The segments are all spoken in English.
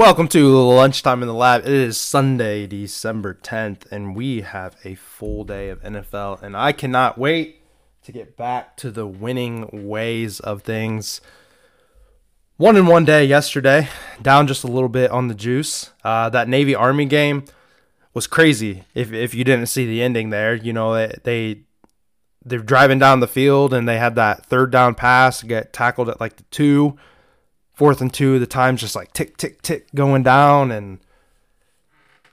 Welcome to Lunchtime in the Lab. It is Sunday, December 10th, and we have a full day of NFL, and I cannot wait to get back to the winning ways of things. One in one day yesterday, down just a little bit on the juice. Uh, that Navy Army game was crazy. If if you didn't see the ending there, you know they, they they're driving down the field and they had that third down pass get tackled at like the two fourth and two, the time's just like tick, tick, tick going down, and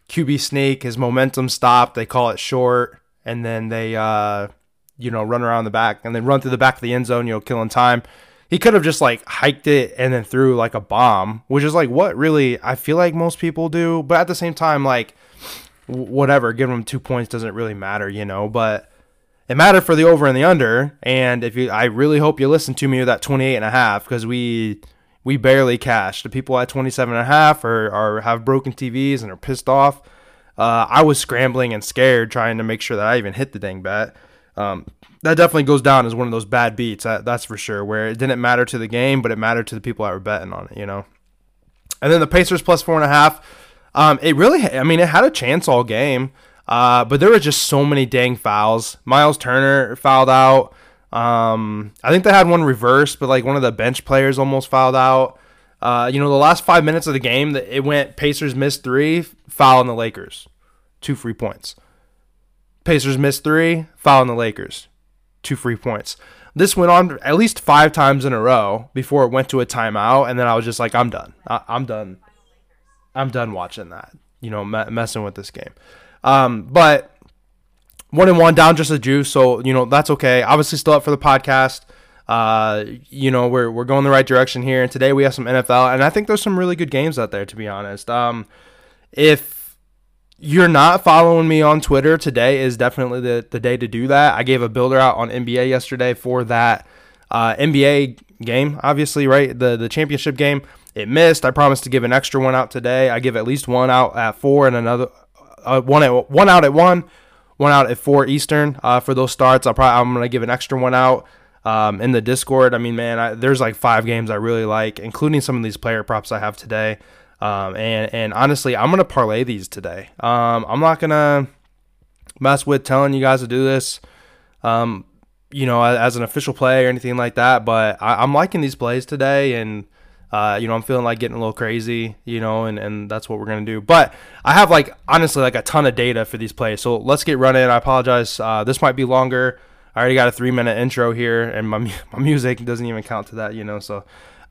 QB snake, his momentum stopped. They call it short, and then they, uh, you know, run around the back and then run through the back of the end zone, you know, killing time. He could have just like hiked it and then threw like a bomb, which is like what really I feel like most people do. But at the same time, like, whatever, giving him two points doesn't really matter, you know, but it mattered for the over and the under. And if you, I really hope you listen to me with that 28 and a half because we, we barely cashed. The people at 27 and a half are, are have broken TVs and are pissed off. Uh, I was scrambling and scared trying to make sure that I even hit the dang bet. Um, that definitely goes down as one of those bad beats. That, that's for sure. Where it didn't matter to the game, but it mattered to the people that were betting on it. You know. And then the Pacers plus four and a half. Um, it really, I mean, it had a chance all game, uh, but there were just so many dang fouls. Myles Turner fouled out. Um, I think they had one reverse, but like one of the bench players almost fouled out. Uh, you know, the last five minutes of the game, it went Pacers missed three, foul on the Lakers, two free points. Pacers missed three, foul on the Lakers, two free points. This went on at least five times in a row before it went to a timeout, and then I was just like, I'm done. I- am done. I'm done watching that. You know, me- messing with this game. Um, but one and one down just a juice, so you know that's okay. Obviously, still up for the podcast. Uh, you know we're we're going the right direction here, and today we have some NFL, and I think there's some really good games out there. To be honest, um, if you're not following me on Twitter, today is definitely the the day to do that. I gave a builder out on NBA yesterday for that uh, NBA game, obviously, right? The the championship game. It missed. I promised to give an extra one out today. I give at least one out at four and another uh, one at one out at one one out at four Eastern uh, for those starts. I'll probably I'm gonna give an extra one out um, in the Discord. I mean, man, I, there's like five games I really like, including some of these player props I have today. Um, and and honestly, I'm gonna parlay these today. Um, I'm not gonna mess with telling you guys to do this. Um, you know, as an official play or anything like that, but I, I'm liking these plays today, and uh, you know, I'm feeling like getting a little crazy, you know, and, and that's what we're going to do. But I have like, honestly, like a ton of data for these plays. So let's get running. I apologize. Uh, this might be longer. I already got a three minute intro here and my, my music doesn't even count to that, you know. So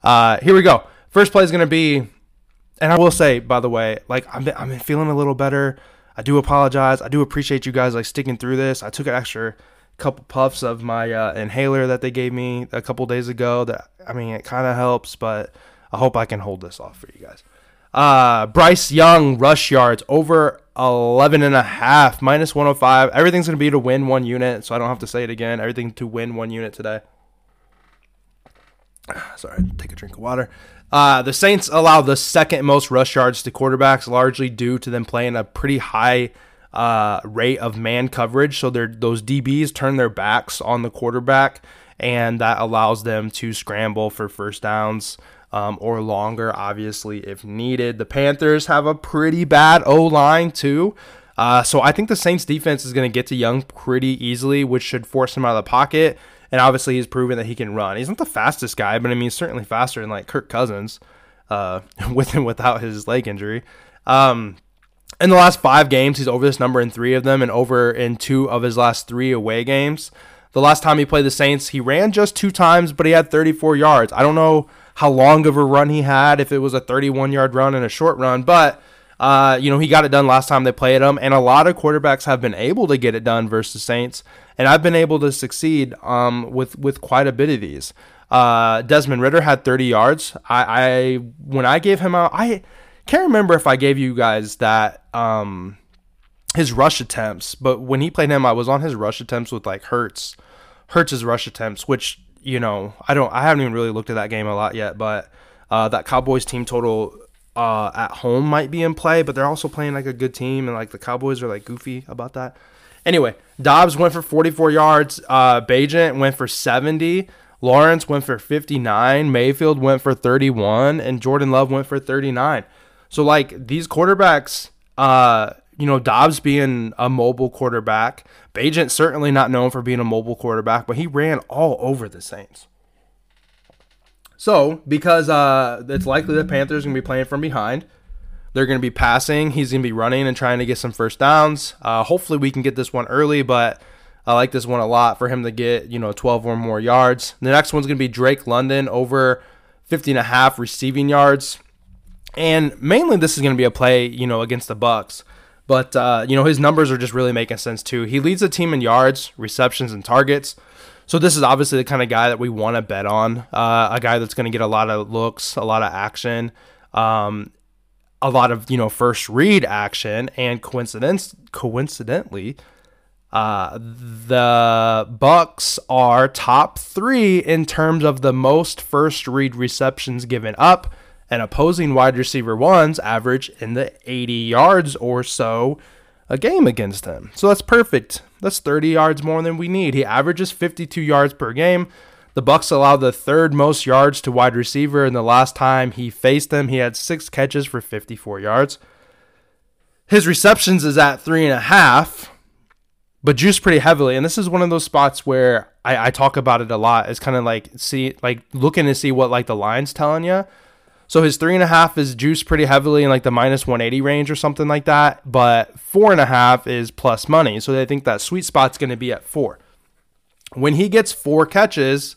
uh, here we go. First play is going to be, and I will say, by the way, like I'm, I'm feeling a little better. I do apologize. I do appreciate you guys like sticking through this. I took an extra couple puffs of my uh, inhaler that they gave me a couple days ago. That I mean, it kind of helps, but I hope I can hold this off for you guys. Uh, Bryce Young rush yards over 11 and a half minus 105. Everything's going to be to win one unit, so I don't have to say it again. Everything to win one unit today. Sorry, take a drink of water. Uh, the Saints allow the second most rush yards to quarterbacks, largely due to them playing a pretty high uh, rate of man coverage. So those DBs turn their backs on the quarterback, and that allows them to scramble for first downs um, or longer, obviously, if needed. The Panthers have a pretty bad O line, too. Uh, so I think the Saints defense is going to get to Young pretty easily, which should force him out of the pocket. And obviously, he's proven that he can run. He's not the fastest guy, but I mean, he's certainly faster than like Kirk Cousins, uh, with and without his leg injury. Um, in the last five games, he's over this number in three of them and over in two of his last three away games. The last time he played the Saints, he ran just two times, but he had 34 yards. I don't know how long of a run he had, if it was a 31 yard run and a short run, but. Uh, you know, he got it done last time they played him, and a lot of quarterbacks have been able to get it done versus Saints, and I've been able to succeed um, with with quite a bit of these. Uh, Desmond Ridder had 30 yards. I, I when I gave him out, I can't remember if I gave you guys that um his rush attempts, but when he played him, I was on his rush attempts with like Hurts, Hurts's rush attempts, which you know I don't I haven't even really looked at that game a lot yet, but uh, that Cowboys team total uh, at home might be in play, but they're also playing like a good team, and like the Cowboys are like goofy about that. Anyway, Dobbs went for 44 yards. Uh, Bagent went for 70. Lawrence went for 59. Mayfield went for 31, and Jordan Love went for 39. So like these quarterbacks, uh, you know, Dobbs being a mobile quarterback, Bagent certainly not known for being a mobile quarterback, but he ran all over the Saints. So because uh, it's likely the Panthers gonna be playing from behind, they're gonna be passing. He's gonna be running and trying to get some first downs. Uh, hopefully we can get this one early, but I like this one a lot for him to get you know 12 or more yards. The next one's gonna be Drake London over 50 and a half receiving yards. And mainly this is going to be a play, you know, against the Bucks. But uh, you know, his numbers are just really making sense too. He leads the team in yards, receptions, and targets. So this is obviously the kind of guy that we want to bet on. Uh, a guy that's going to get a lot of looks, a lot of action, um, a lot of you know first read action, and coincidence coincidentally, uh, the Bucks are top three in terms of the most first read receptions given up and opposing wide receiver ones average in the 80 yards or so a game against him. So that's perfect. That's 30 yards more than we need. He averages 52 yards per game. The Bucks allowed the third most yards to wide receiver, and the last time he faced them, he had six catches for 54 yards. His receptions is at three and a half, but juiced pretty heavily. And this is one of those spots where I, I talk about it a lot. It's kind of like see, like looking to see what like the line's telling you. So his three and a half is juiced pretty heavily in like the minus 180 range or something like that. But four and a half is plus money. So they think that sweet spot's going to be at four. When he gets four catches,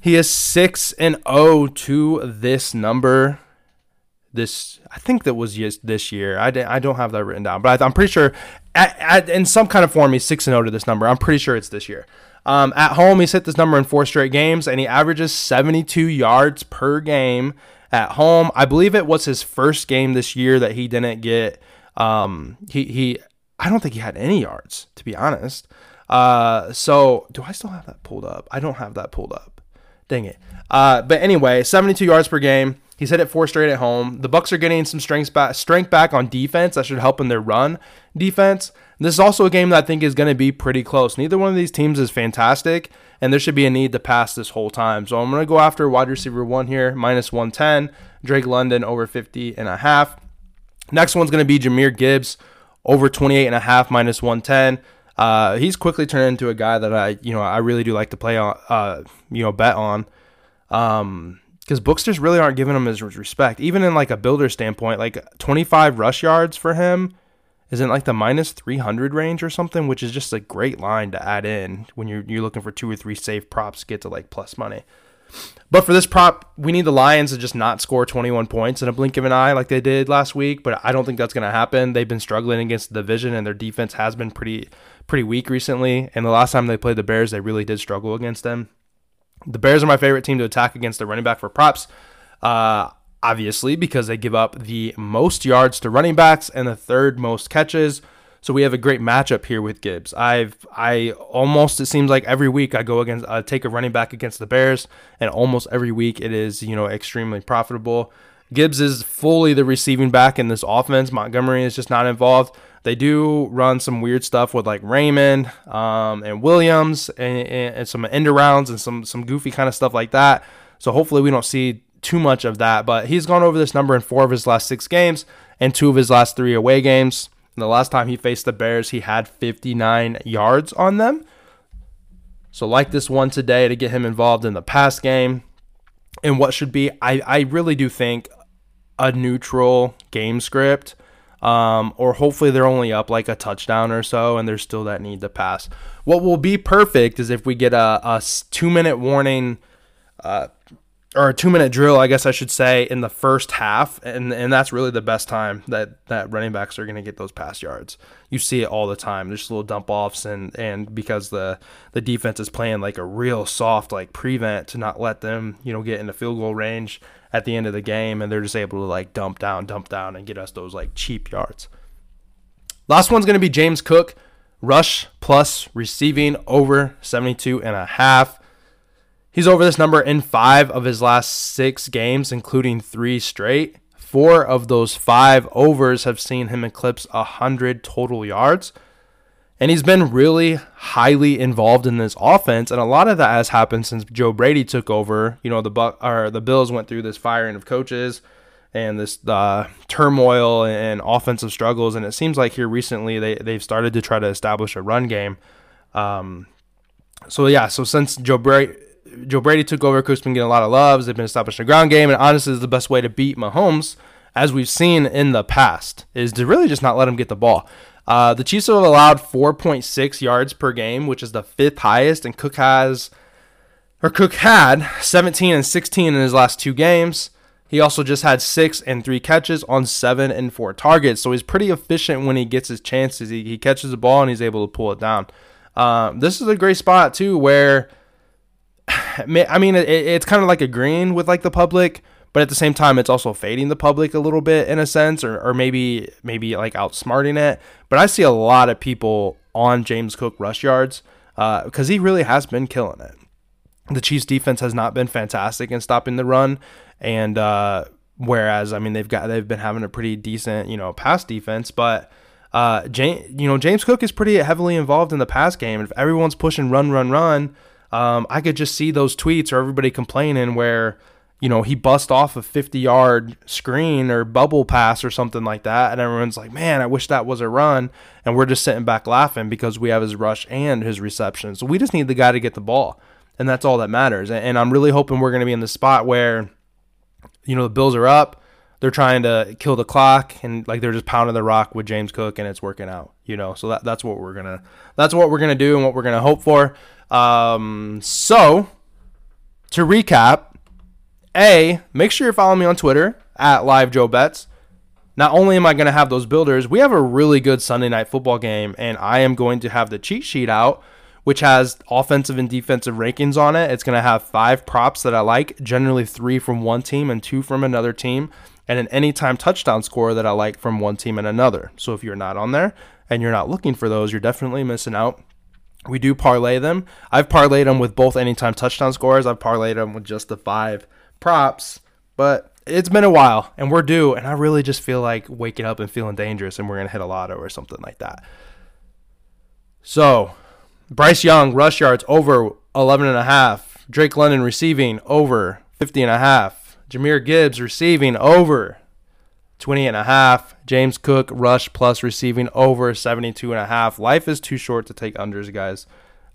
he is 6 and 0 to this number. This I think that was just this year. I, I don't have that written down, but I, am pretty sure at, at, in some kind of form he's 6 and 0 to this number. I'm pretty sure it's this year. Um, at home, he's hit this number in four straight games, and he averages 72 yards per game at home. I believe it was his first game this year that he didn't get. Um, he he. I don't think he had any yards to be honest. Uh, so do I still have that pulled up? I don't have that pulled up. Dang it. Uh, but anyway, 72 yards per game. He's hit it four straight at home. The Bucks are getting some strength back, strength back on defense. That should help in their run defense. This is also a game that I think is going to be pretty close. Neither one of these teams is fantastic, and there should be a need to pass this whole time. So I'm going to go after wide receiver one here, minus 110. Drake London over 50 and a half. Next one's going to be Jahmyr Gibbs over 28 and a half, minus 110. Uh, he's quickly turned into a guy that I, you know, I really do like to play on, uh, you know, bet on. Um, because booksters really aren't giving him his respect, even in like a builder standpoint. Like 25 rush yards for him is in like the minus 300 range or something, which is just a great line to add in when you're you're looking for two or three safe props to get to like plus money. But for this prop, we need the Lions to just not score 21 points in a blink of an eye like they did last week. But I don't think that's going to happen. They've been struggling against the division, and their defense has been pretty pretty weak recently. And the last time they played the Bears, they really did struggle against them. The Bears are my favorite team to attack against the running back for props. Uh, obviously, because they give up the most yards to running backs and the third most catches. So we have a great matchup here with Gibbs. I've I almost it seems like every week I go against I take a running back against the Bears, and almost every week it is you know extremely profitable. Gibbs is fully the receiving back in this offense. Montgomery is just not involved. They do run some weird stuff with like Raymond um, and Williams and, and, and some end rounds and some some goofy kind of stuff like that. So hopefully we don't see too much of that, but he's gone over this number in four of his last six games and two of his last three away games. And the last time he faced the Bears, he had 59 yards on them. So, like this one today to get him involved in the pass game and what should be, I, I really do think, a neutral game script. Um, or hopefully they're only up like a touchdown or so and there's still that need to pass. What will be perfect is if we get a, a two minute warning uh, or a two minute drill, I guess I should say, in the first half, and and that's really the best time that that running backs are going to get those pass yards. You see it all the time. There's little dump offs, and and because the the defense is playing like a real soft like prevent to not let them you know get into field goal range at the end of the game, and they're just able to like dump down, dump down, and get us those like cheap yards. Last one's going to be James Cook, rush plus receiving over 72 and a half. He's over this number in five of his last six games, including three straight. Four of those five overs have seen him eclipse 100 total yards. And he's been really highly involved in this offense, and a lot of that has happened since Joe Brady took over. You know, the or the Bills went through this firing of coaches. and this uh, turmoil and offensive struggles. And it seems like here recently they they've started to try to establish a run game. Um, so yeah, so since Joe Brady. Joe Brady took over. Cook's been getting a lot of loves. They've been establishing a ground game, and honestly, is the best way to beat Mahomes, as we've seen in the past, is to really just not let him get the ball. Uh, the Chiefs have allowed 4.6 yards per game, which is the fifth highest, and Cook has, or Cook had 17 and 16 in his last two games. He also just had six and three catches on seven and four targets. So he's pretty efficient when he gets his chances. He, he catches the ball and he's able to pull it down. Um, this is a great spot too, where I mean it, it's kind of like agreeing with like the public, but at the same time it's also fading the public a little bit in a sense, or, or maybe maybe like outsmarting it. But I see a lot of people on James Cook rush yards because uh, he really has been killing it. The Chiefs defense has not been fantastic in stopping the run. And uh, whereas I mean they've got they've been having a pretty decent you know pass defense, but uh, James you know James Cook is pretty heavily involved in the pass game. If everyone's pushing run run run, um, I could just see those tweets or everybody complaining where you know, he bust off a 50 yard screen or bubble pass or something like that. And everyone's like, man, I wish that was a run. And we're just sitting back laughing because we have his rush and his reception. So we just need the guy to get the ball. And that's all that matters. And I'm really hoping we're going to be in the spot where you know the Bills are up. They're trying to kill the clock and like they're just pounding the rock with James Cook and it's working out. You know, so that, that's what we're gonna that's what we're gonna do and what we're gonna hope for. Um, so to recap, a make sure you're following me on Twitter at Live Joe Bets. Not only am I to have those builders, we have a really good Sunday night football game, and I am going to have the cheat sheet out which has offensive and defensive rankings on it. It's going to have five props that I like, generally three from one team and two from another team, and an anytime touchdown score that I like from one team and another. So if you're not on there and you're not looking for those, you're definitely missing out. We do parlay them. I've parlayed them with both anytime touchdown scores. I've parlayed them with just the five props, but it's been a while and we're due. And I really just feel like waking up and feeling dangerous and we're going to hit a lotto or something like that. So Bryce Young, rush yards over 11 and a half. Drake London receiving over 50 and a half. Jahmyr Gibbs receiving over 20 and a half. James Cook rush plus receiving over 72 and a half. Life is too short to take unders, guys.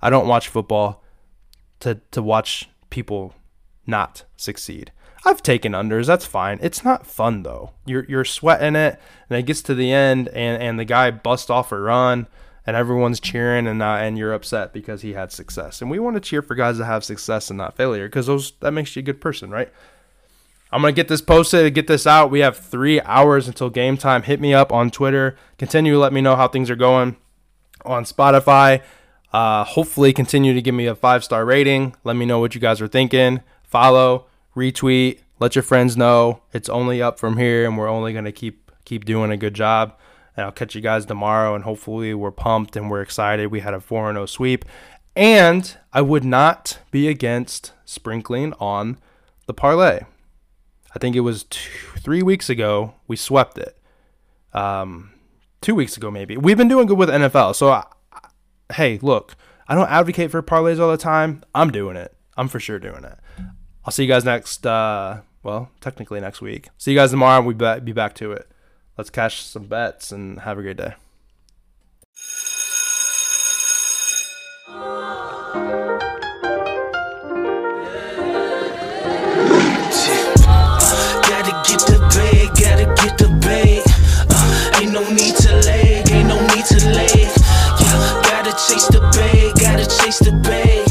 I don't watch football to to watch people not succeed. I've taken unders. That's fine. It's not fun though. You're you're sweating it, and it gets to the end, and and the guy busts off a run and everyone's cheering and uh, and you're upset because he had success. And we want to cheer for guys that have success and not failure because those that makes you a good person, right? I'm gonna get this posted, get this out. We have three hours until game time. Hit me up on Twitter. Continue to let me know how things are going on Spotify. Uh, hopefully, continue to give me a five star rating. Let me know what you guys are thinking. Follow, retweet, let your friends know. It's only up from here, and we're only gonna keep keep doing a good job. And I'll catch you guys tomorrow. And hopefully, we're pumped and we're excited. We had a 4 0 sweep. And I would not be against sprinkling on the parlay. I think it was two, three weeks ago we swept it. Um, two weeks ago maybe. We've been doing good with NFL. So, I, hey, look, I don't advocate for parlays all the time. I'm doing it. I'm for sure doing it. I'll see you guys next. Uh, well, technically next week. See you guys tomorrow. We'll be back to it let's cash some bets and have a great day. gotta get the bait. Uh, ain't no need to lag, ain't no need to lag. Yeah, gotta chase the bait, gotta chase the bait.